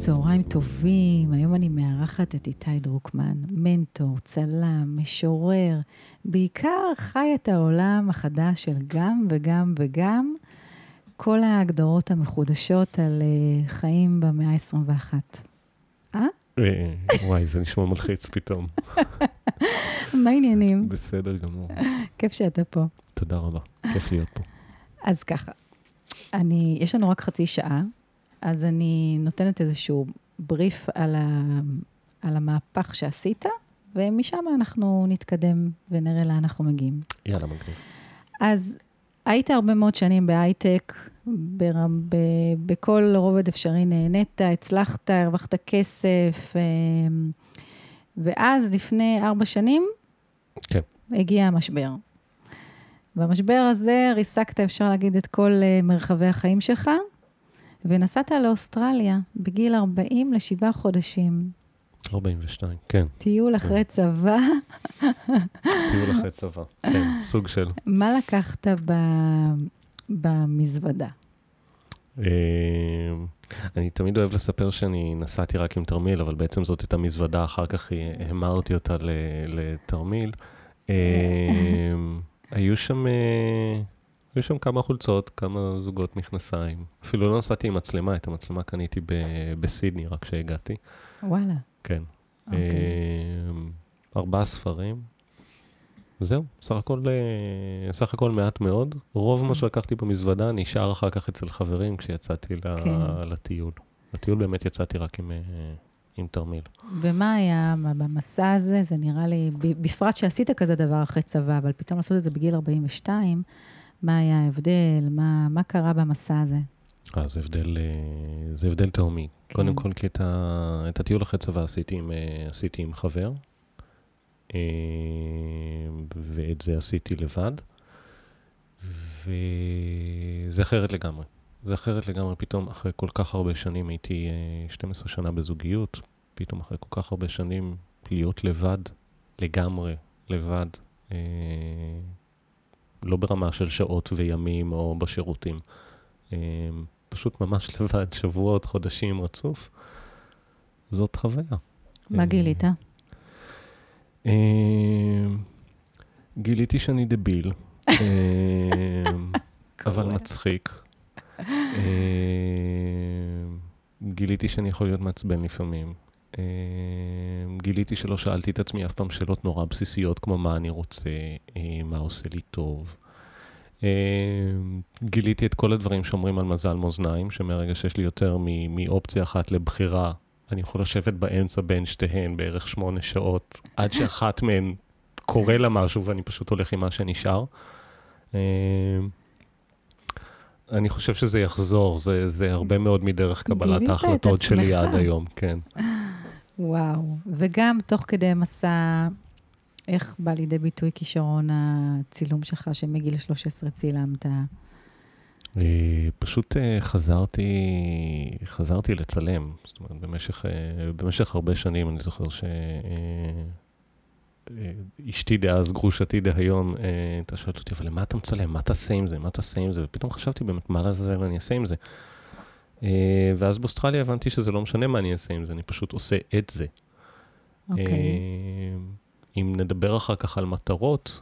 צהריים טובים, היום אני מארחת את איתי דרוקמן, מנטור, צלם, משורר, בעיקר חי את העולם החדש של גם וגם וגם, כל ההגדרות המחודשות על uh, חיים במאה ה-21. אה? אה? וואי, זה נשמע מלחיץ פתאום. מה העניינים? בסדר גמור. כיף שאתה פה. תודה רבה, כיף להיות פה. אז ככה, אני, יש לנו רק חצי שעה, אז אני נותנת איזשהו בריף על, ה, על המהפך שעשית, ומשם אנחנו נתקדם ונראה לאן אנחנו מגיעים. יאללה, מגניב. אז היית הרבה מאוד שנים בהייטק, בר, ב, בכל רובד אפשרי נהנית, הצלחת, הרווחת כסף, אמ, ואז לפני ארבע שנים, כן. הגיע המשבר. במשבר הזה ריסקת, אפשר להגיד, את כל אה, מרחבי החיים שלך, ונסעת לאוסטרליה בגיל 40 לשבעה חודשים. 42, כן. טיול אחרי צבא. טיול אחרי צבא, כן, סוג של. מה לקחת ב... במזוודה? אה, אני תמיד אוהב לספר שאני נסעתי רק עם תרמיל, אבל בעצם זאת הייתה מזוודה, אחר כך המרתי אותה לתרמיל. אה, היו שם... אה, היו שם כמה חולצות, כמה זוגות מכנסיים. אפילו לא נסעתי עם מצלמה, את המצלמה קניתי בסידני רק כשהגעתי. וואלה. כן. אוקיי. ארבעה ספרים. זהו, סך הכל, אה, סך הכל מעט מאוד. רוב מה שלקחתי במזוודה נשאר אחר כך אצל חברים כשיצאתי כן. לטיול. לטיול באמת יצאתי רק עם, אה, עם תרמיל. ומה היה במסע הזה? זה נראה לי, בפרט שעשית כזה דבר אחרי צבא, אבל פתאום לעשות את זה בגיל 42, מה היה ההבדל? מה, מה קרה במסע הזה? אה, זה הבדל, זה הבדל תהומי. כן. קודם כל, כי את, ה, את הטיול אחרי צבא עשיתי עם, עשיתי עם חבר, ואת זה עשיתי לבד, וזה אחרת לגמרי. זה אחרת לגמרי, פתאום אחרי כל כך הרבה שנים, הייתי 12 שנה בזוגיות, פתאום אחרי כל כך הרבה שנים להיות לבד, לגמרי לבד, לא ברמה של שעות וימים או בשירותים, פשוט ממש לבד, שבועות, חודשים רצוף, זאת חוויה. מה גילית? גיליתי שאני דביל, אבל מצחיק. גיליתי שאני יכול להיות מעצבן לפעמים. גיליתי שלא שאלתי את עצמי אף פעם שאלות נורא בסיסיות, כמו מה אני רוצה, מה עושה לי טוב. גיליתי את כל הדברים שאומרים על מזל מאזניים, שמהרגע שיש לי יותר מאופציה אחת לבחירה, אני יכול לשבת באמצע בין שתיהן בערך שמונה שעות, עד שאחת מהן קורה לה משהו ואני פשוט הולך עם מה שנשאר. אני חושב שזה יחזור, זה, זה הרבה מאוד מדרך קבלת ההחלטות שלי עד היום, כן. וואו, וגם תוך כדי מסע, איך בא לידי ביטוי כישרון הצילום שלך, שמגיל 13 צילמת? פשוט חזרתי, חזרתי לצלם. זאת אומרת, במשך, במשך הרבה שנים, אני זוכר שאשתי דאז, גרושתי דהיום, הייתה שואלת אותי, אבל למה אתה מצלם? מה תעשה עם זה? מה תעשה עם זה? ופתאום חשבתי באמת, מה לעזאזל אני אעשה עם זה? ואז באוסטרליה הבנתי שזה לא משנה מה אני אעשה עם זה, אני פשוט עושה את זה. אוקיי. אם נדבר אחר כך על מטרות,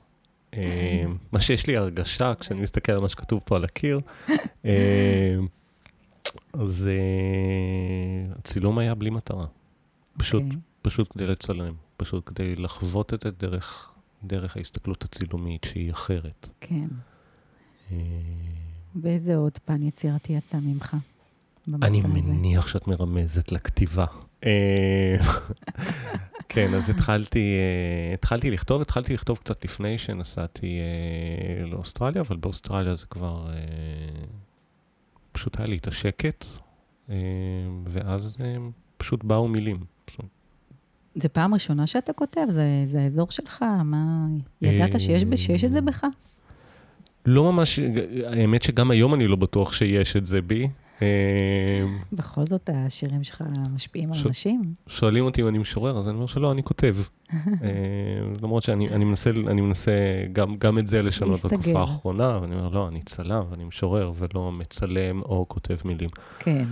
מה שיש לי הרגשה כשאני מסתכל על מה שכתוב פה על הקיר, אז הצילום היה בלי מטרה. פשוט, okay. פשוט כדי לצלם, פשוט כדי לחוות את זה דרך, דרך ההסתכלות הצילומית שהיא אחרת. כן. ואיזה עוד פן יצירתי יצא ממך אני הזה? מניח שאת מרמזת לכתיבה. כן, אז התחלתי, התחלתי לכתוב, התחלתי לכתוב קצת לפני שנסעתי לאוסטרליה, אבל באוסטרליה זה כבר, פשוט היה לי את השקט, ואז פשוט באו מילים. זה פעם ראשונה שאתה כותב? זה, זה האזור שלך? מה, ידעת שיש, שיש את זה בך? לא ממש, האמת שגם היום אני לא בטוח שיש את זה בי. בכל זאת, השירים שלך משפיעים על אנשים. שואלים אותי אם אני משורר, אז אני אומר שלא, אני כותב. למרות שאני מנסה, אני מנסה גם את זה לשנות בתקופה האחרונה, ואני אומר, לא, אני צלם, אני משורר, ולא מצלם או כותב מילים. כן.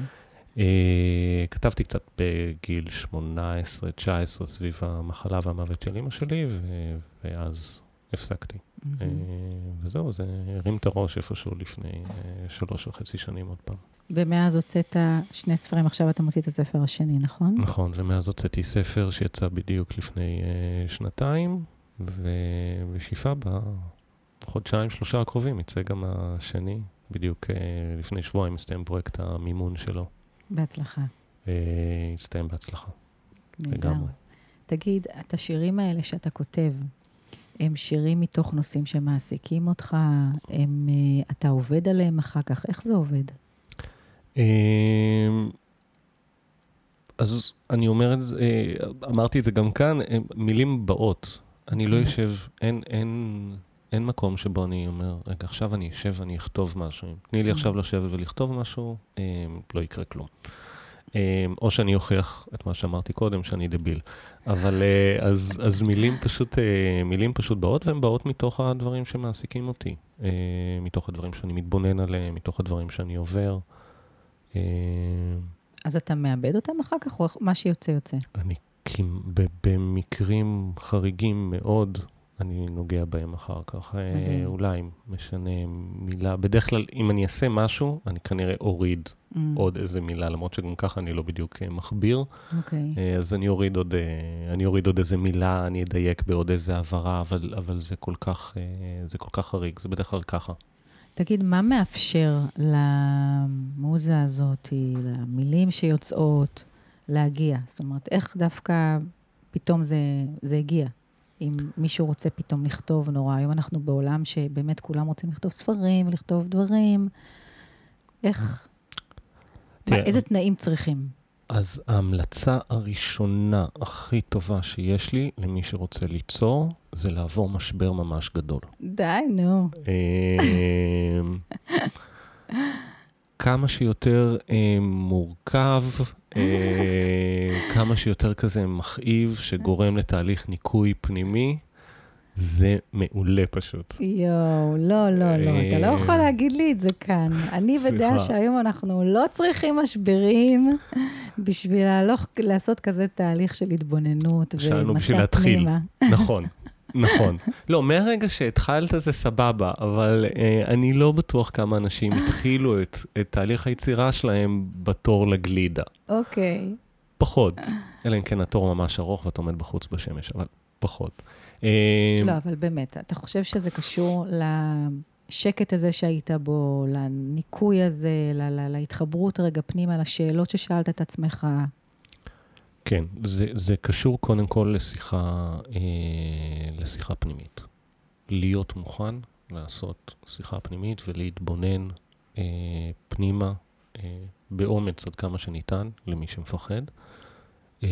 כתבתי קצת בגיל 18-19 סביב המחלה והמוות של אימא שלי, ואז הפסקתי. וזהו, זה הרים את הראש איפשהו לפני שלוש וחצי שנים עוד פעם. ומאז הוצאת שני ספרים, עכשיו אתה מוציא את הספר השני, נכון? נכון, ומאז הוצאתי ספר שיצא בדיוק לפני שנתיים, ובשאיפה בחודשיים, שלושה הקרובים יצא גם השני, בדיוק לפני שבועיים מסתיים פרויקט המימון שלו. בהצלחה. הסתיים בהצלחה. לגמרי. תגיד, את השירים האלה שאתה כותב, הם שירים מתוך נושאים שמעסיקים אותך? הם, אתה עובד עליהם אחר כך? איך זה עובד? אז אני אומר את זה, אמרתי את זה גם כאן, מילים באות. אני לא יושב, אין, אין, אין מקום שבו אני אומר, רגע, עכשיו אני אשב ואני אכתוב משהו. תני לי עכשיו לשבת ולכתוב משהו, לא יקרה כלום. או שאני אוכיח את מה שאמרתי קודם, שאני דביל. אבל אז, אז מילים פשוט, מילים פשוט באות, והן באות מתוך הדברים שמעסיקים אותי. מתוך הדברים שאני מתבונן עליהם, מתוך הדברים שאני עובר. אז אתה מאבד אותם אחר כך, או מה שיוצא יוצא? אני, במקרים חריגים מאוד, אני נוגע בהם אחר כך. מדהים. אולי משנה מילה. בדרך כלל, אם אני אעשה משהו, אני כנראה אוריד mm. עוד איזה מילה, למרות שגם ככה אני לא בדיוק מכביר. אוקיי. Okay. אז אני אוריד עוד, אני אוריד עוד איזה מילה, אני אדייק בעוד איזה הבהרה, אבל, אבל זה כל כך, זה כל כך חריג, זה בדרך כלל ככה. תגיד, מה מאפשר למוזה הזאת, למילים שיוצאות, להגיע? זאת אומרת, איך דווקא פתאום זה, זה הגיע? אם מישהו רוצה פתאום לכתוב נורא, היום אנחנו בעולם שבאמת כולם רוצים לכתוב ספרים ולכתוב דברים, איך, מה, איזה תנאים צריכים? אז ההמלצה הראשונה הכי טובה שיש לי למי שרוצה ליצור, זה לעבור משבר ממש גדול. די, נו. כמה שיותר אה, מורכב, אה, כמה שיותר כזה מכאיב, שגורם לתהליך ניקוי פנימי, זה מעולה פשוט. יואו, לא, לא, לא, אתה לא יכול להגיד לי את זה כאן. אני בדעה שהיום אנחנו לא צריכים משברים בשביל לעשות כזה תהליך של התבוננות ומצע פנימה. נכון. נכון. לא, מהרגע שהתחלת זה סבבה, אבל אה, אני לא בטוח כמה אנשים התחילו את, את תהליך היצירה שלהם בתור לגלידה. אוקיי. Okay. פחות. אלא אם כן התור ממש ארוך ואתה עומד בחוץ בשמש, אבל פחות. לא, אבל באמת, אתה חושב שזה קשור לשקט הזה שהיית בו, לניקוי הזה, לה, להתחברות רגע פנימה, לשאלות ששאלת את עצמך? כן, זה, זה קשור קודם כל לשיחה, אה, לשיחה פנימית. להיות מוכן לעשות שיחה פנימית ולהתבונן אה, פנימה אה, באומץ עד כמה שניתן למי שמפחד. אה,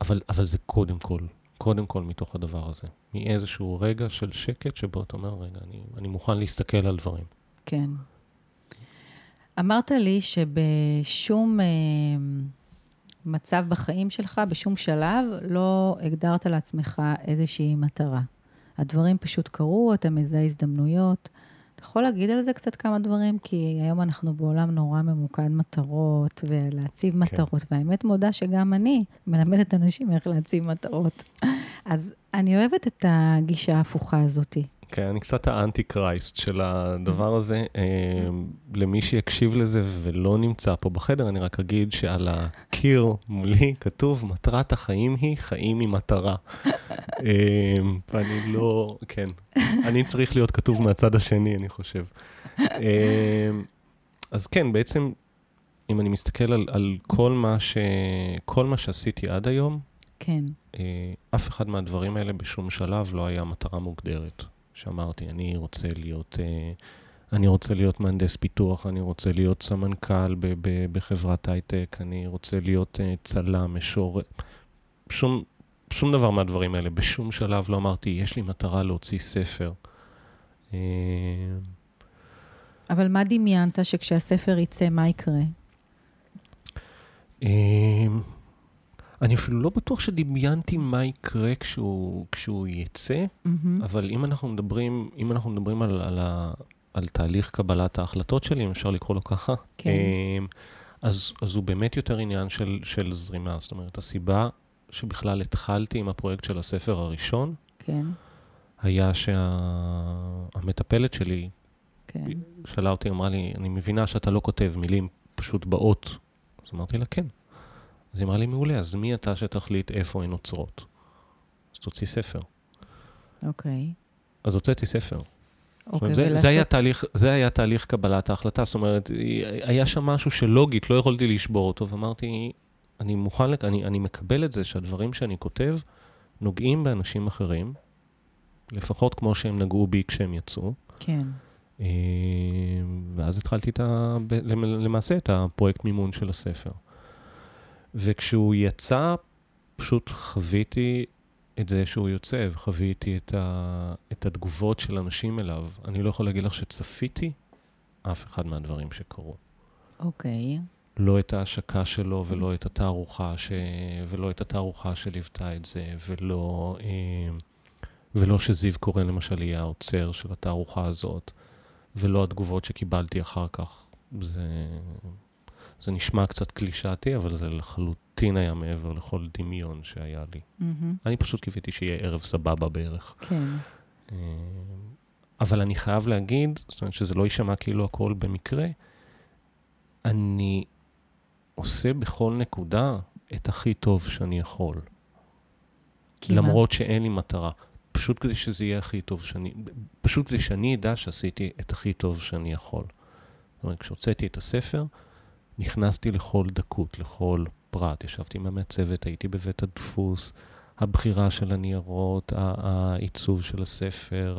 אבל, אבל זה קודם כל, קודם כל מתוך הדבר הזה. מאיזשהו רגע של שקט שבו אתה אומר, רגע, אני, אני מוכן להסתכל על דברים. כן. אמרת לי שבשום... אה, מצב בחיים שלך, בשום שלב, לא הגדרת לעצמך איזושהי מטרה. הדברים פשוט קרו, אתה מזהה הזדמנויות. אתה יכול להגיד על זה קצת כמה דברים? כי היום אנחנו בעולם נורא ממוקד מטרות, ולהציב כן. מטרות, והאמת מודה שגם אני מלמדת אנשים איך להציב מטרות. אז אני אוהבת את הגישה ההפוכה הזאתי. כן, אני קצת האנטי קרייסט של הדבר הזה. אה, למי שיקשיב לזה ולא נמצא פה בחדר, אני רק אגיד שעל הקיר מולי כתוב, מטרת החיים היא חיים עם מטרה. אה, ואני לא, כן, אני צריך להיות כתוב מהצד השני, אני חושב. אה, אז כן, בעצם, אם אני מסתכל על, על כל, מה ש, כל מה שעשיתי עד היום, כן. אף אחד מהדברים האלה בשום שלב לא היה מטרה מוגדרת. שאמרתי, אני רוצה להיות, אה, אני רוצה להיות מהנדס פיתוח, אני רוצה להיות סמנכ"ל ב- ב- בחברת הייטק, אני רוצה להיות אה, צלם, משור... שום, שום דבר מהדברים האלה. בשום שלב לא אמרתי, יש לי מטרה להוציא ספר. אה, אבל מה דמיינת שכשהספר יצא, מה יקרה? אני אפילו לא בטוח שדמיינתי מה יקרה כשהוא, כשהוא יצא, מהמם. אבל אם אנחנו מדברים, אם אנחנו מדברים על, על, ה, על תהליך קבלת ההחלטות שלי, אם אפשר לקרוא לו ככה, כן. אמ, אז, אז הוא באמת יותר עניין של, של זרימה. זאת אומרת, הסיבה שבכלל התחלתי עם הפרויקט של הספר הראשון, כן, היה שהמטפלת שלי כן. שאלה אותי, אמרה לי, אני מבינה שאתה לא כותב מילים פשוט באות. אז אמרתי לה, כן. אז היא אמרה לי, מעולה, אז מי אתה שתחליט איפה הן עוצרות? אז תוציא ספר. אוקיי. אז הוצאתי ספר. אוקיי, זה, ולעשות... זה, היה תהליך, זה היה תהליך קבלת ההחלטה. זאת אומרת, היה שם משהו שלוגית, לא יכולתי לשבור אותו, ואמרתי, אני מוכן, לק- אני, אני מקבל את זה שהדברים שאני כותב נוגעים באנשים אחרים, לפחות כמו שהם נגעו בי כשהם יצאו. כן. אה, ואז התחלתי את ה... למעשה את הפרויקט מימון של הספר. וכשהוא יצא, פשוט חוויתי את זה שהוא יוצא, וחוויתי את, ה... את התגובות של אנשים אליו. אני לא יכול להגיד לך שצפיתי אף אחד מהדברים שקרו. אוקיי. לא את ההשקה שלו, ולא את התערוכה, ש... ולא את התערוכה שליוותה את זה, ולא, אה, ולא שזיו קורן למשל יהיה האוצר של התערוכה הזאת, ולא התגובות שקיבלתי אחר כך. זה, זה נשמע קצת קלישאתי, אבל זה לחלוטין היה מעבר לכל דמיון שהיה לי. מהמם. אני פשוט קיוויתי שיהיה ערב סבבה בערך. כן. אה, אבל אני חייב להגיד, זאת אומרת שזה לא יישמע כאילו הכל במקרה, אני עושה בכל נקודה את הכי טוב שאני יכול. מה? למרות שאין לי מטרה. פשוט כדי שזה יהיה הכי טוב שאני... פשוט כדי שאני אדע שעשיתי את הכי טוב שאני יכול. זאת אומרת, כשהוצאתי את הספר, נכנסתי לכל דקות, לכל פרט. ישבתי עם המעצבת, הייתי בבית הדפוס, הבחירה של הניירות, העיצוב של הספר,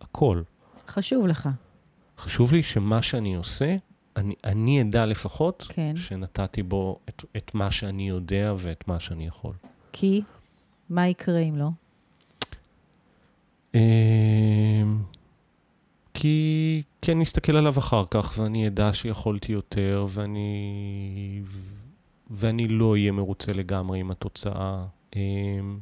הכל. חשוב לך. חשוב לי שמה שאני עושה, אני, אני אדע לפחות כן. שנתתי בו את, את מה שאני יודע ואת מה שאני יכול. כי מה יקרה אם לא? אמ, כי, אני אסתכל עליו אחר כך, ואני אדע שיכולתי יותר, ואני, ואני לא אהיה מרוצה לגמרי עם התוצאה. אמ,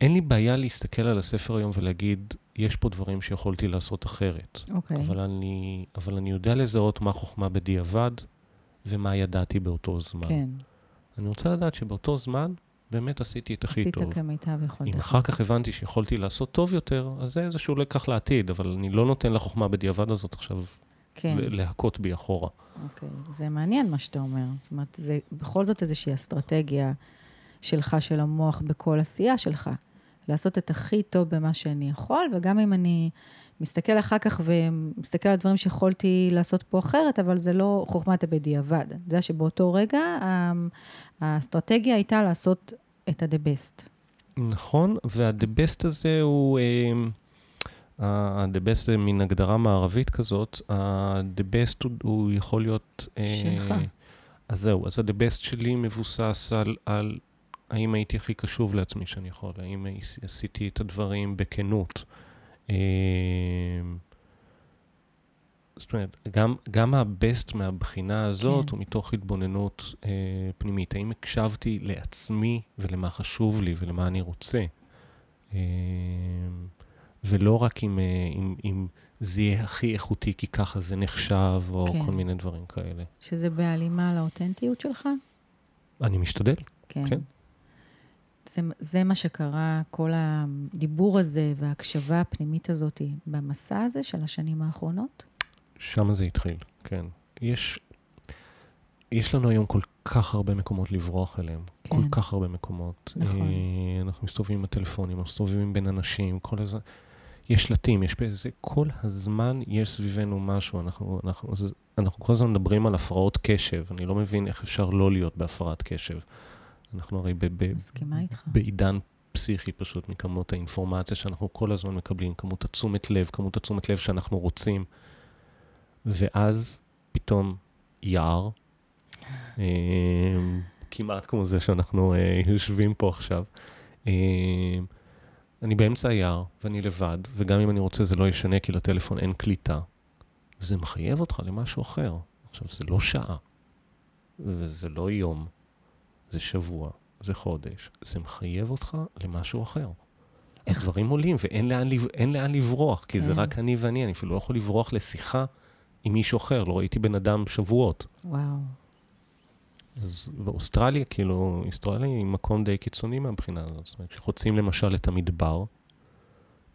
אין לי בעיה להסתכל על הספר היום ולהגיד, יש פה דברים שיכולתי לעשות אחרת. אוקיי. אבל אני, אבל אני יודע לזהות מה חוכמה בדיעבד ומה ידעתי באותו זמן. כן. אני רוצה לדעת שבאותו זמן באמת עשיתי את הכי עשית טוב. כמיטב יכולתך. אם אחר כך הבנתי שיכולתי לעשות טוב יותר, אז זה איזשהו לקח לעתיד, אבל אני לא נותן לחוכמה בדיעבד הזאת עכשיו כן. להכות בי אחורה. אוקיי, זה מעניין מה שאתה אומר. זאת אומרת, זה בכל זאת איזושהי אסטרטגיה שלך, של המוח, בכל עשייה שלך. לעשות את הכי טוב במה שאני יכול, וגם אם אני מסתכל אחר כך ומסתכל על דברים שיכולתי לעשות פה אחרת, אבל זה לא חוכמת הבדיעבד. אני יודע שבאותו רגע ה- האסטרטגיה הייתה לעשות את ה-the best. נכון, וה-the best הזה הוא... אמ, ה-the best זה מין הגדרה מערבית כזאת, ה-the best הוא, הוא יכול להיות... אה, שלך. אז זהו, אז ה-the best שלי מבוסס על, על האם הייתי הכי קשוב לעצמי שאני יכול, האם עשיתי את הדברים בכנות. אמ, זאת אומרת, גם, גם ה-best מהבחינה הזאת כן. הוא מתוך התבוננות אה, פנימית. האם הקשבתי לעצמי ולמה חשוב לי ולמה אני רוצה, אה, ולא רק אם, אה, אם, אם זה יהיה הכי איכותי כי ככה זה נחשב, או כן. כל מיני דברים כאלה. שזה בהלימה לאותנטיות שלך? אני משתדל. כן. כן. זה, זה מה שקרה, כל הדיבור הזה וההקשבה הפנימית הזאת במסע הזה של השנים האחרונות? שם זה התחיל, כן. יש, יש לנו היום כל כך הרבה מקומות לברוח אליהם. כן. כל כך הרבה מקומות. נכון. אה, אנחנו מסתובבים עם הטלפונים, אנחנו מסתובבים בין אנשים, כל הזמן. יש שלטים, יש זה, כל הזמן יש סביבנו משהו. אנחנו, אנחנו, אנחנו כל הזמן מדברים על הפרעות קשב. אני לא מבין איך אפשר לא להיות בהפרעת קשב. אנחנו הרי ב, ב. בעידן פסיכי פשוט מכמות האינפורמציה שאנחנו כל הזמן מקבלים, כמות התשומת לב, כמות התשומת לב שאנחנו רוצים. ואז פתאום יער, אה, כמעט כמו זה שאנחנו אה, יושבים פה עכשיו. אה, אני באמצע היער ואני לבד, וגם אם אני רוצה זה לא ישנה כי לטלפון אין קליטה. וזה מחייב אותך למשהו אחר. עכשיו, זה לא שעה, וזה לא יום, זה שבוע, זה חודש, זה מחייב אותך למשהו אחר. איך? אז דברים עולים, ואין לאן, לאן לברוח, כי כן. זה רק אני ואני, אני אפילו לא יכול לברוח לשיחה עם מישהו אחר, לא ראיתי בן אדם שבועות. וואו. אז באוסטרליה, כאילו, אוסטרליה היא מקום די קיצוני מהבחינה הזאת. זאת אומרת, כשחוצים למשל את המדבר,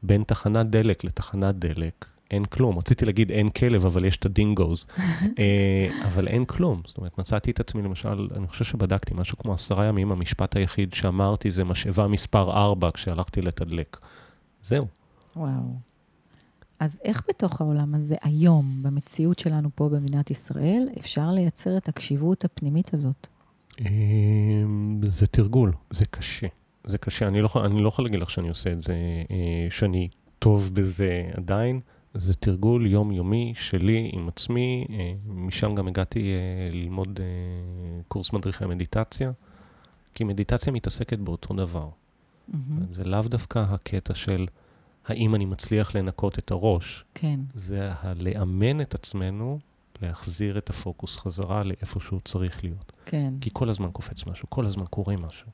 בין תחנת דלק לתחנת דלק, אין כלום. רציתי להגיד אין כלב, אבל יש את הדינגוז. אה, אבל אין כלום. זאת אומרת, מצאתי את עצמי, למשל, אני חושב שבדקתי משהו כמו עשרה ימים, המשפט היחיד שאמרתי זה משאבה מספר 4 כשהלכתי לתדלק. זהו. וואו. אז איך בתוך העולם הזה, היום, במציאות שלנו פה במדינת ישראל, אפשר לייצר את הקשיבות הפנימית הזאת? אמ, זה תרגול, זה קשה. זה קשה, אני לא, אני לא יכול להגיד לך שאני עושה את זה, אה, שאני טוב בזה עדיין. זה תרגול יומיומי שלי עם עצמי, אה, משם גם הגעתי אה, ללמוד קורס מדריכי מדיטציה, כי מדיטציה מתעסקת באותו דבר. Mm-hmm. זה לאו דווקא הקטע של... האם אני מצליח לנקות את הראש. כן. זה הלאמן את עצמנו להחזיר את הפוקוס חזרה לאיפה שהוא צריך להיות. כן. כי כל הזמן קופץ משהו, כל הזמן קורה משהו.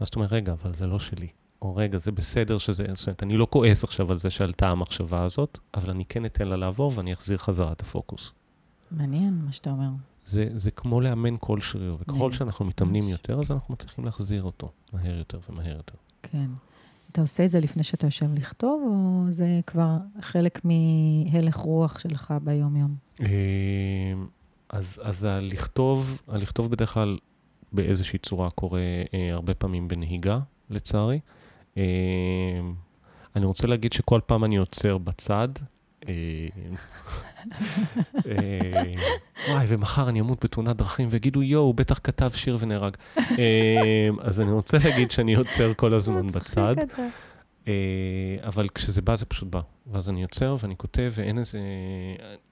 אז אתה אומר, רגע, אבל זה לא שלי. או רגע, זה בסדר שזה, זאת אומרת, אני לא כועס עכשיו על זה שעלתה המחשבה הזאת, אבל אני כן אתן לה לעבור ואני אחזיר חזרה את הפוקוס. מעניין מה שאתה אומר. זה, זה כמו לאמן כל שריר, וככל שאנחנו מתאמנים יותר, אז אנחנו מצליחים להחזיר אותו מהר יותר ומהר יותר. כן. אתה עושה את זה לפני שאתה יושב לכתוב, או זה כבר חלק מהלך רוח שלך ביום-יום? אה, אז, אז הלכתוב, הלכתוב בדרך כלל באיזושהי צורה קורה אה, הרבה פעמים בנהיגה, לצערי. אה, אני רוצה להגיד שכל פעם אני עוצר בצד. אה, אה, וואי, ומחר אני אמות בתאונת דרכים, ויגידו, יואו, הוא בטח כתב שיר ונהרג. אז אני רוצה להגיד שאני עוצר כל הזמן בצד. אבל כשזה בא, זה פשוט בא. ואז אני עוצר ואני כותב, ואין איזה...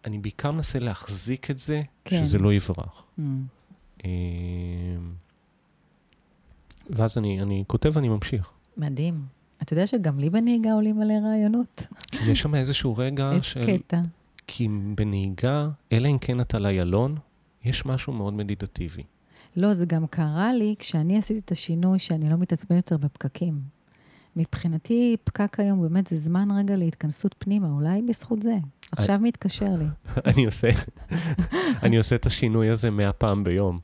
אני בעיקר מנסה להחזיק את זה, כן. שזה לא יברח. Mm. ואז אני כותב ואני ממשיך. מדהים. אתה יודע שגם לי בנהיגה עולים מלא רעיונות. יש שם איזשהו רגע של... איזה קטע. כי בנהיגה, אלא אם כן אתה לאיילון, יש משהו מאוד מדיטטיבי. לא, זה גם קרה לי כשאני עשיתי את השינוי שאני לא מתעצבן יותר בפקקים. מבחינתי, פקק היום באמת זה זמן רגע להתכנסות פנימה, אולי בזכות זה. עכשיו מתקשר לי. אני עושה, אני עושה את השינוי הזה מאה פעם ביום.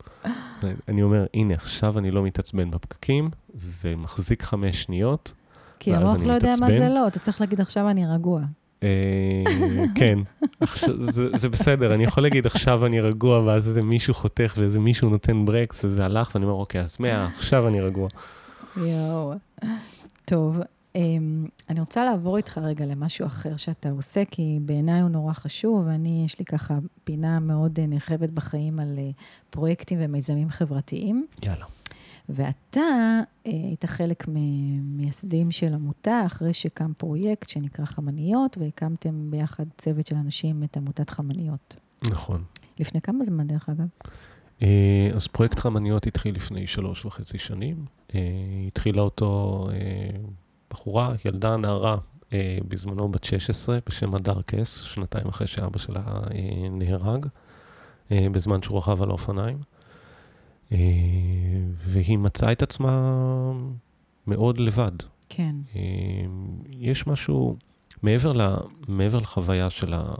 אני אומר, הנה, עכשיו אני לא מתעצבן בפקקים, זה מחזיק חמש שניות, כי המוח לא יודע מה זה לא, אתה צריך להגיד, עכשיו אני רגוע. אה, כן, זה בסדר, אני יכול להגיד עכשיו אני רגוע, ואז איזה מישהו חותך ואיזה מישהו נותן ברקס, וזה הלך, ואני אומר, אוקיי, אז מאה, עכשיו אני רגוע. יואו. טוב, אמ, אני רוצה לעבור איתך רגע למשהו אחר שאתה עושה, כי בעיניי הוא נורא חשוב, ואני, יש לי ככה פינה מאוד נרחבת בחיים על אה, פרויקטים ומיזמים חברתיים. יאללה. ואתה אה, היית חלק ממייסדים של עמותה, אחרי שקם פרויקט שנקרא חמניות, והקמתם ביחד צוות של אנשים את עמותת חמניות. נכון. לפני כמה זמן, דרך אגב? אה, אז פרויקט חמניות התחיל לפני שלוש וחצי שנים. אה, התחילה אותו בחורה, ילדה, נערה, בזמנו בת 16, בשם הדר קס, שנתיים אחרי שאבא שלה נהרג, בזמן שהוא רכב על האופניים. אה, והיא מצאה את עצמה מאוד לבד. כן. אה, יש משהו, מעבר, ל, מעבר לחוויה של, ה,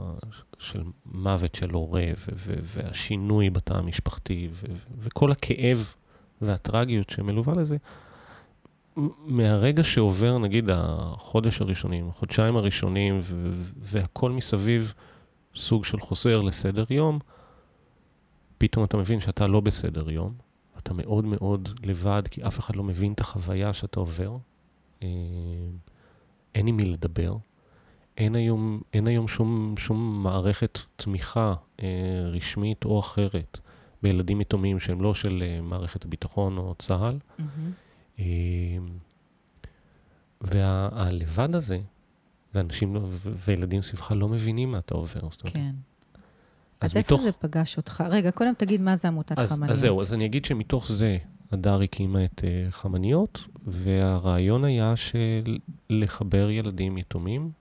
של מוות של הורה, ו, ו, והשינוי בתא המשפחתי, ו, וכל הכאב והטרגיות שמלווה לזה, מהרגע שעובר, נגיד, החודש הראשונים, החודשיים הראשונים, והכל מסביב סוג של חוזר לסדר יום, פתאום אתה מבין שאתה לא בסדר יום, אתה מאוד מאוד לבד, כי אף אחד לא מבין את החוויה שאתה עובר. אה, אין עם מי לדבר. אין היום, אין היום שום, שום מערכת תמיכה אה, רשמית או אחרת בילדים יתומים שהם לא של אה, מערכת הביטחון או צה"ל. Mm-hmm. והלבד הזה, ואנשים לא, וילדים סביבך לא מבינים מה אתה עובר. כן. אז, אז איפה מתוך... זה פגש אותך? רגע, קודם תגיד מה זה עמותת אז, חמניות. אז זהו, אז אני אגיד שמתוך זה הדר הקימה את uh, חמניות, והרעיון היה של לחבר ילדים יתומים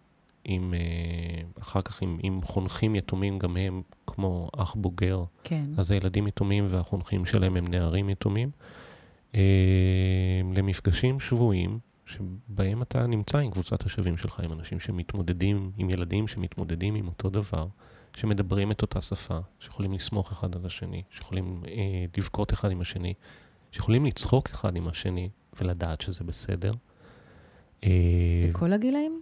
עם, אה, אחר כך עם, עם חונכים יתומים, גם הם כמו אח בוגר. כן. אז הילדים יתומים והחונכים שלהם הם נערים יתומים. אה, למפגשים שבויים, שבהם אתה נמצא עם קבוצת השווים שלך, עם אנשים שמתמודדים, עם ילדים שמתמודדים עם אותו דבר, שמדברים את אותה שפה, שיכולים לסמוך אחד על השני, שיכולים אה, לבכות אחד עם השני, שיכולים לצחוק אחד עם השני ולדעת שזה בסדר. אה, בכל הגילאים?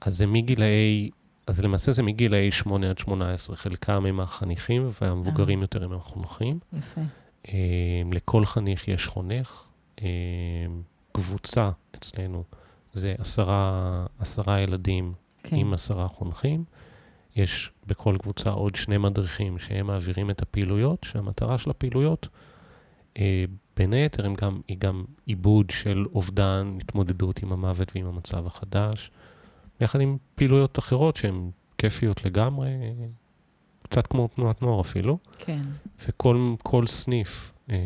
אז זה מגילאי, אז למעשה זה מגילאי 8 עד 18, חלקם הם החניכים והמבוגרים אה. יותר הם החונכים. יפה. אה, לכל חניך יש חונך. קבוצה אצלנו זה עשרה, עשרה ילדים כן. עם עשרה חונכים. יש בכל קבוצה עוד שני מדריכים שהם מעבירים את הפעילויות, שהמטרה של הפעילויות, אה, בין היתר, גם, היא גם עיבוד של אובדן, התמודדות עם המוות ועם המצב החדש, יחד עם פעילויות אחרות שהן כיפיות לגמרי, קצת כמו תנועת נוער אפילו. כן. וכל סניף אה,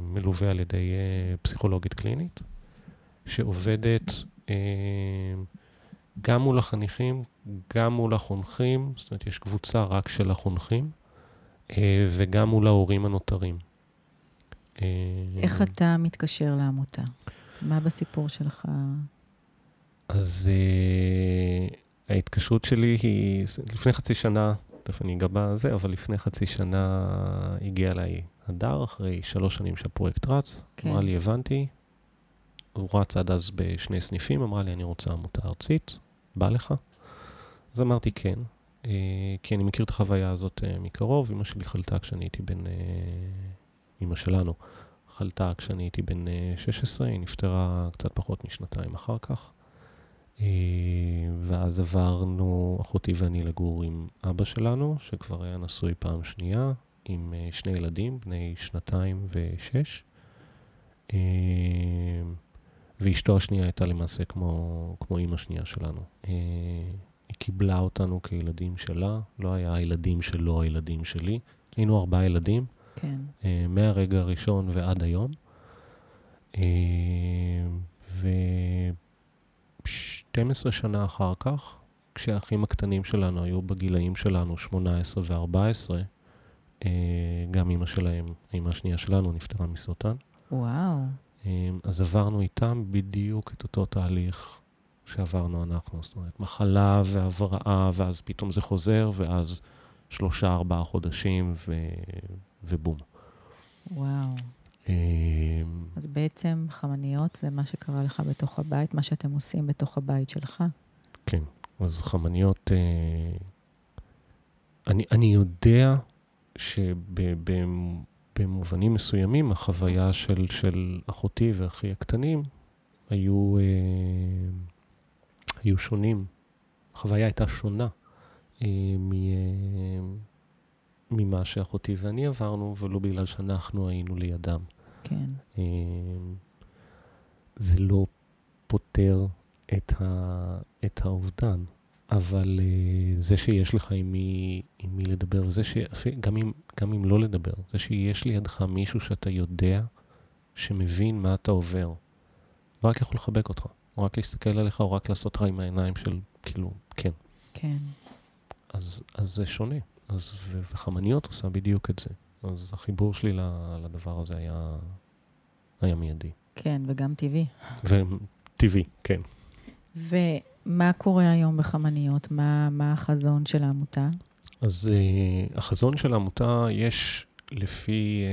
מלווה על ידי אה, פסיכולוגית קלינית, שעובדת אה, גם מול החניכים, גם מול החונכים, זאת אומרת, יש קבוצה רק של החונכים, אה, וגם מול ההורים הנותרים. אה, איך אתה מתקשר לעמותה? מה בסיפור שלך? אז uh, ההתקשרות שלי היא, לפני חצי שנה, תכף אני אגע בזה, אבל לפני חצי שנה הגיע אליי הדר, אחרי שלוש שנים שהפרויקט רץ, כן. אמרה לי, הבנתי, הוא רץ עד אז בשני סניפים, אמרה לי, אני רוצה עמותה ארצית, בא לך? אז אמרתי כן, uh, כי אני מכיר את החוויה הזאת uh, מקרוב, אמא שלי חלתה כשאני הייתי בן, uh, אמא שלנו, חלתה כשאני הייתי בן 16, היא נפטרה קצת פחות משנתיים אחר כך. אה, ואז עברנו, אחותי ואני, לגור עם אבא שלנו, שכבר היה נשוי פעם שנייה, עם אה, שני ילדים, בני שנתיים ושש. אה, ואשתו השנייה הייתה למעשה כמו, כמו אימא שנייה שלנו. היא קיבלה אותנו כילדים שלה, לא היה הילדים שלו, הילדים שלי. היינו ארבעה ילדים, כן. מהרגע הראשון ועד היום. ו... 12 שנה אחר כך, כשהאחים הקטנים שלנו היו בגילאים שלנו, 18 ו-14, אה, גם אימא שלהם, האימא השנייה שלנו, נפטרה מסרטן. וואו. אה, אז עברנו איתם בדיוק את אותו תהליך שעברנו אנחנו, זאת אומרת, מחלה והבראה, ואז פתאום זה חוזר, ואז שלושה, ארבעה חודשים, ו... ובום. וואו. אמ, אז בעצם חמניות זה מה שקרה לך בתוך הבית, מה שאתם עושים בתוך הבית שלך? כן, אז חמניות, אה, אני, אני יודע שבמובנים מסוימים החוויה של, של אחותי ואחי הקטנים היו, אה, היו שונים. החוויה הייתה שונה אה, מ... ממה שאחותי ואני עברנו, ולא בגלל שאנחנו היינו לידם. כן. אמ, זה לא פותר את, ה, את האובדן, אבל uh, זה שיש לך עם מי, עם מי לדבר, וזה שגם אם, גם אם לא לדבר, זה שיש לידך מישהו שאתה יודע שמבין מה אתה עובר, ורק יכול לחבק אותך, או רק להסתכל עליך, או רק לעשות לך עם העיניים של, כאילו, כן. כן. אז, אז זה שונה. אז, וחמניות עושה בדיוק את זה. אז החיבור שלי לדבר הזה היה, היה מיידי. כן, וגם טבעי. וטבעי, כן. ומה קורה היום בחמניות? מה, מה החזון של העמותה? אז uh, החזון של העמותה, יש, לפי,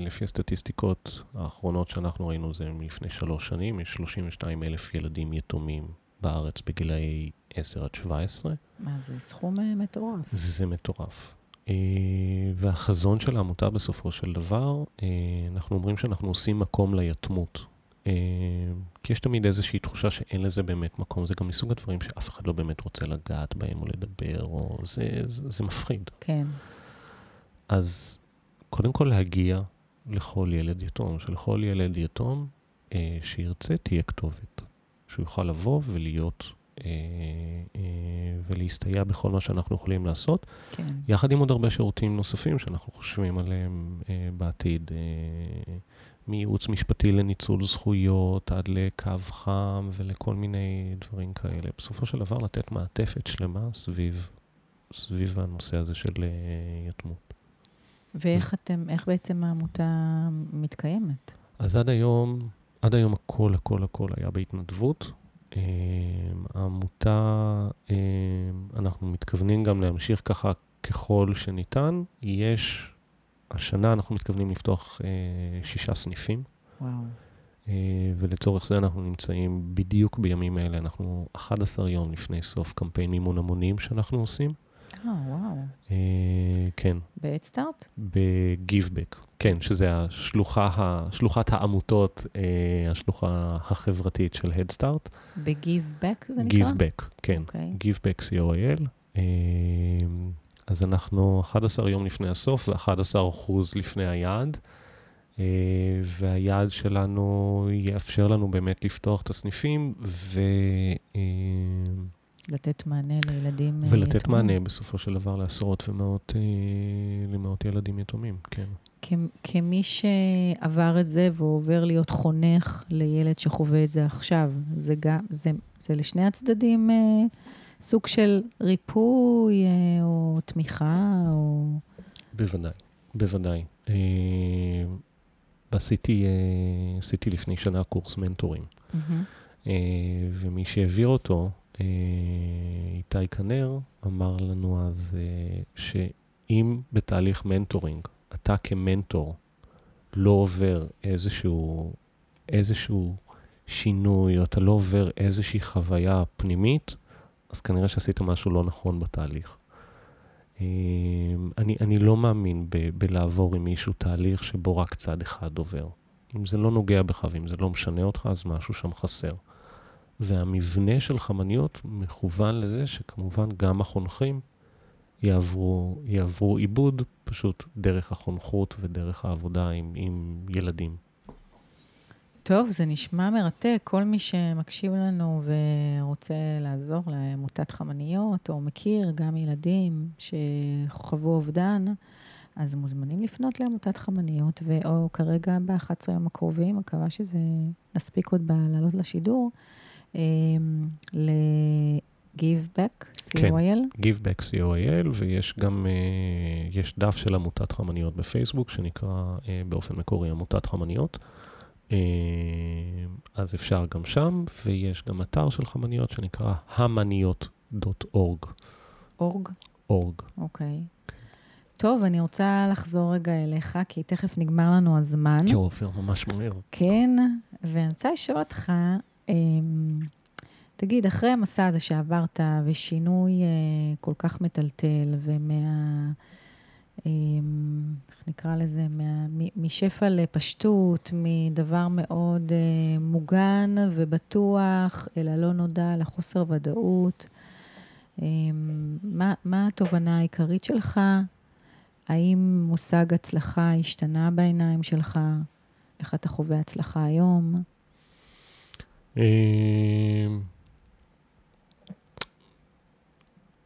uh, לפי הסטטיסטיקות האחרונות שאנחנו ראינו, זה מלפני שלוש שנים, יש 32 אלף ילדים יתומים בארץ בגילאי 10 עד 17. מה, זה סכום אה, מטורף. זה מטורף. אה, והחזון של העמותה בסופו של דבר, אה, אנחנו אומרים שאנחנו עושים מקום ליתמות. כי יש תמיד איזושהי תחושה שאין לזה באמת מקום. זה גם מסוג הדברים שאף אחד לא באמת רוצה לגעת בהם או לדבר, או זה, זה, זה מפחיד. כן. אז קודם כל להגיע לכל ילד יתום, שלכל ילד יתום שירצה תהיה כתובת. שהוא יוכל לבוא ולהיות ולהסתייע בכל מה שאנחנו יכולים לעשות, כן. יחד עם עוד הרבה שירותים נוספים שאנחנו חושבים עליהם אה, בעתיד, מייעוץ משפטי לניצול זכויות עד לקו חם ולכל מיני דברים כאלה. בסופו של דבר לתת מעטפת שלמה סביב, סביב הנושא הזה של אה, יתמות. ואיך אתם, איך בעצם העמותה מתקיימת? אז עד היום, עד היום הכל, הכל, הכל היה בהתנדבות. אה, העמותה, אה, אנחנו מתכוונים גם להמשיך ככה ככל שניתן. יש, השנה אנחנו מתכוונים לפתוח שישה סניפים. וואו. ולצורך זה אנחנו נמצאים בדיוק בימים אלה, אנחנו 11 יום לפני סוף קמפיין מימון המונים שאנחנו עושים. אה, וואו. אה, כן. ב-Headstart? ב-Giveback, כן, שזה השלוחה, שלוחת העמותות, אה, השלוחה החברתית של Headstart. ב-Giveback זה נקרא? Giveback, כן. אוקיי. Okay. Giveback co.il. אה, אז אנחנו 11 יום לפני הסוף ו-11 אחוז לפני היעד. Uh, והיעד שלנו יאפשר לנו באמת לפתוח את הסניפים ו... Uh, לתת מענה לילדים יתומים. ולתת יתומים. מענה בסופו של דבר לעשרות ומאות אה, למאות ילדים יתומים, כן. כמי שעבר את זה ועובר להיות חונך לילד שחווה את זה עכשיו, זה, גם, זה, זה לשני הצדדים אה, סוג של ריפוי אה, או תמיכה או... בוודאי, בוודאי. אה, עשיתי, אה, עשיתי לפני שנה קורס מנטורים, mm-hmm. אה, ומי שהעביר אותו, אה, איתי כנר אמר לנו אז אה, שאם בתהליך מנטורינג, אתה כמנטור לא עובר איזשהו, איזשהו שינוי, או אתה לא עובר איזושהי חוויה פנימית, אז כנראה שעשית משהו לא נכון בתהליך. אה, אני, אני לא מאמין ב, בלעבור עם מישהו תהליך שבו רק צד אחד עובר. אם זה לא נוגע בך ואם זה לא משנה אותך, אז משהו שם חסר. והמבנה של חמניות מכוון לזה שכמובן גם החונכים יעברו, יעברו עיבוד פשוט דרך החונכות ודרך העבודה עם, עם ילדים. טוב, זה נשמע מרתק. כל מי שמקשיב לנו ורוצה לעזור לעמותת חמניות, או מכיר גם ילדים שחוו אובדן, אז מוזמנים לפנות לעמותת חמניות, ו- או כרגע ב-11 יום הקרובים, מקווה שזה נספיק עוד לעלות לשידור. אמ, ל-giveback, co.il? כן, giveback, co.il, ויש גם, uh, יש דף של עמותת חמניות בפייסבוק, שנקרא uh, באופן מקורי עמותת חמניות. Uh, אז אפשר גם שם, ויש גם אתר של חמניות שנקרא המניות.org. אורג? אורג. אוקיי. טוב, אני רוצה לחזור רגע אליך, כי תכף נגמר לנו הזמן. יואו, עובר ממש מהר. כן, ואני רוצה לשאול אותך, אמ, תגיד, אחרי המסע הזה שעברת, ושינוי אה, כל כך מטלטל, ומה... אמ, איך נקרא לזה? מה, משפע לפשטות, מדבר מאוד אה, מוגן ובטוח, אל הלא נודע, לחוסר ודאות. אמ, מה, מה התובנה העיקרית שלך? האם מושג הצלחה השתנה בעיניים שלך? איך אתה חווה הצלחה היום?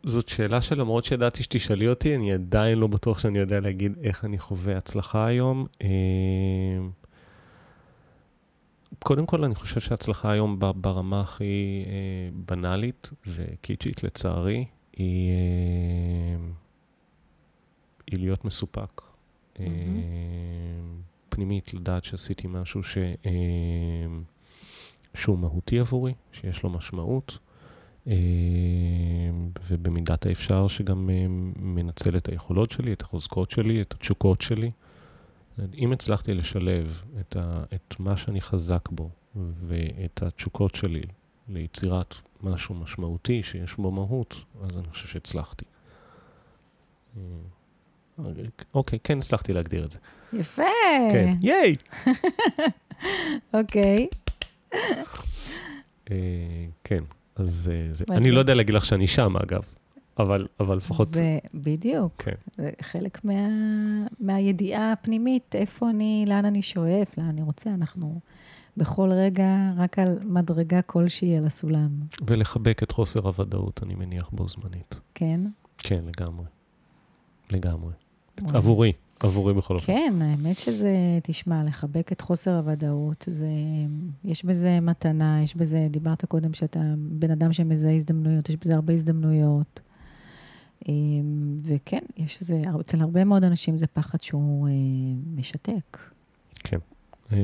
זאת שאלה שלמרות שידעתי שתשאלי אותי, אני עדיין לא בטוח שאני יודע להגיד איך אני חווה הצלחה היום. אמ, קודם כל, אני חושב שההצלחה היום ברמה הכי אה, בנאלית וקיצ'ית, לצערי, היא, אה, היא להיות מסופק. Mm-hmm. פנימית, לדעת שעשיתי משהו ש... שהוא מהותי עבורי, שיש לו משמעות, אה, ובמידת האפשר שגם אה, מנצל את היכולות שלי, את החוזקות שלי, את התשוקות שלי. אם הצלחתי לשלב את, ה, את מה שאני חזק בו ואת התשוקות שלי ליצירת משהו משמעותי שיש בו מהות, אז אני חושב שהצלחתי. אה, אוקיי, כן הצלחתי להגדיר את זה. יפה. כן, ייי! אוקיי. אה, כן, אז אה, אני לא יודע להגיד לך שאני שם, אגב, אבל, אבל לפחות... זה בדיוק. כן. זה חלק מה, מהידיעה הפנימית, איפה אני, לאן אני שואף, לאן אני רוצה. אנחנו בכל רגע רק על מדרגה כלשהי על הסולם. ולחבק את חוסר הוודאות, אני מניח, בו זמנית. כן? כן, לגמרי. לגמרי. עבורי, עבורי בכל אופן. כן, האמת שזה, תשמע, לחבק את חוסר הוודאות, זה, יש בזה מתנה, יש בזה, דיברת קודם שאתה בן אדם שמזהה הזדמנויות, יש בזה הרבה הזדמנויות. אמ, וכן, יש איזה, אצל הרבה מאוד אנשים זה פחד שהוא אה, משתק. כן. אה,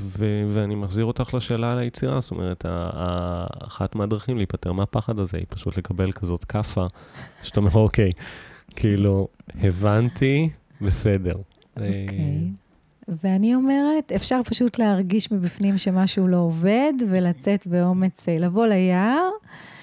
ו- ואני מחזיר אותך לשאלה על היצירה, זאת אומרת, אחת מהדרכים להיפטר מהפחד הזה היא פשוט לקבל כזאת כאפה, שאתה אומר, אוקיי, כאילו, הבנתי, בסדר. אוקיי. ואני אומרת, אפשר פשוט להרגיש מבפנים שמשהו לא עובד, ולצאת באומץ, אה, לבוא ליער,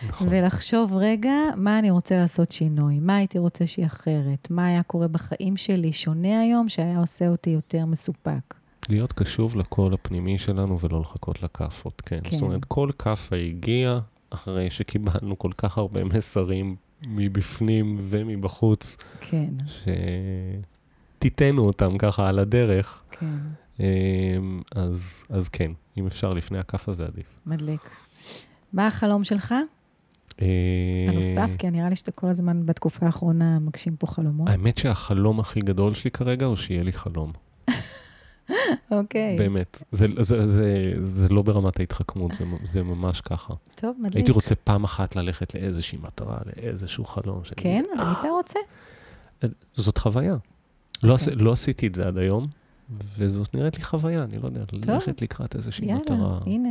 נכון. ולחשוב, רגע, מה אני רוצה לעשות שינוי? מה הייתי רוצה שיהיה אחרת? מה היה קורה בחיים שלי שונה היום, שהיה עושה אותי יותר מסופק? להיות קשוב לקול הפנימי שלנו ולא לחכות לכאפות, כן. כן. זאת אומרת, כל כאפה הגיעה אחרי שקיבלנו כל כך הרבה מסרים מבפנים ומבחוץ. כן. שתיתנו אותם ככה על הדרך. כן. אמ, אז, אז כן, אם אפשר לפני הכף הזה עדיף. מדליק. מה החלום שלך? אה, הנוסף, כי נראה לי שאתה כל הזמן בתקופה האחרונה מגשים פה חלומות. האמת שהחלום הכי גדול שלי כרגע הוא שיהיה לי חלום. אוקיי. באמת. זה, זה, זה, זה לא ברמת ההתחכמות, זה, זה ממש ככה. טוב, מדליק. הייתי רוצה פעם אחת ללכת לאיזושהי מטרה, לאיזשהו חלום. כן? היית רוצה? זאת חוויה. לא, עש, לא עשיתי את זה עד היום, וזאת נראית לי חוויה, אני לא יודע, טוב. ללכת לקראת איזושהי יאללה, מטרה הנה.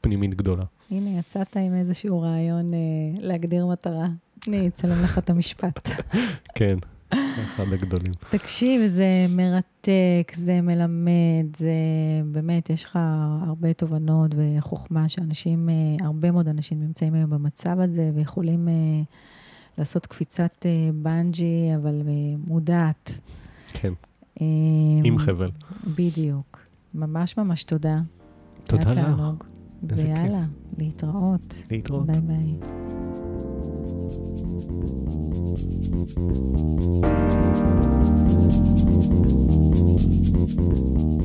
פנימית גדולה. הנה, יצאת עם איזשהו רעיון אה, להגדיר מטרה. אני אצלם לך את המשפט. כן. אחד הגדולים. תקשיב, זה מרתק, זה מלמד, זה באמת, יש לך הרבה תובנות וחוכמה שאנשים, אה, הרבה מאוד אנשים נמצאים היום במצב הזה ויכולים אה, לעשות קפיצת אה, בנג'י, אבל מודעת. כן, עם חבל. בדיוק. ממש ממש תודה. תודה לך. ויאללה, להתראות. להתראות. ביי ביי. Thank you.